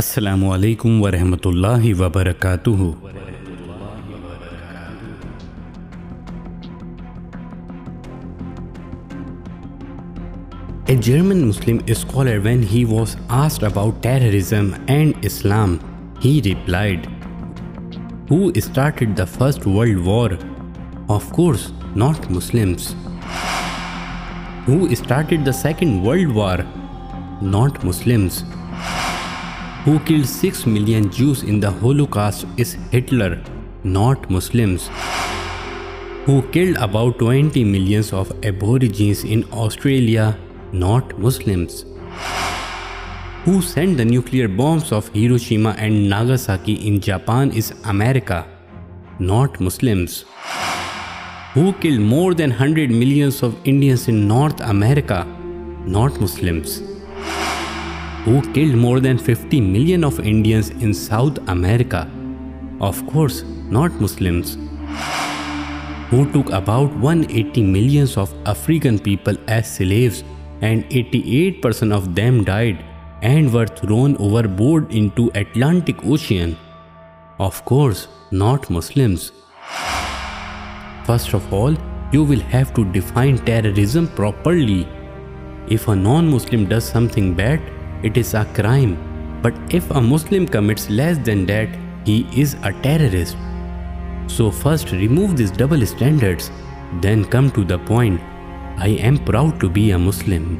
السلام علیکم ورحمۃ اللہ وبرکاتہ a German Muslim scholar when he was asked about terrorism and Islam he replied who started the first world war of course not Muslims the second world war not Muslims who killed 6 million Jews in the Holocaust is Hitler, not Muslims, who killed about 20 million of Aborigines in Australia, not Muslims, who sent the nuclear bombs of Hiroshima and Nagasaki in Japan is America, not Muslims, who killed more than 100 million of Indians in North America, not Muslims who killed more than 50 million of Indians in South America, of course not Muslims, who took about 180 million of African people as slaves, and 88% of them died and were thrown overboard into Atlantic Ocean, of course not Muslims. First of all, you will have to define terrorism properly. If a non-Muslim does something bad, it is a crime, but if a Muslim commits less than that, he is a terrorist. So first remove these double standards, then come to the point. I am proud to be a Muslim.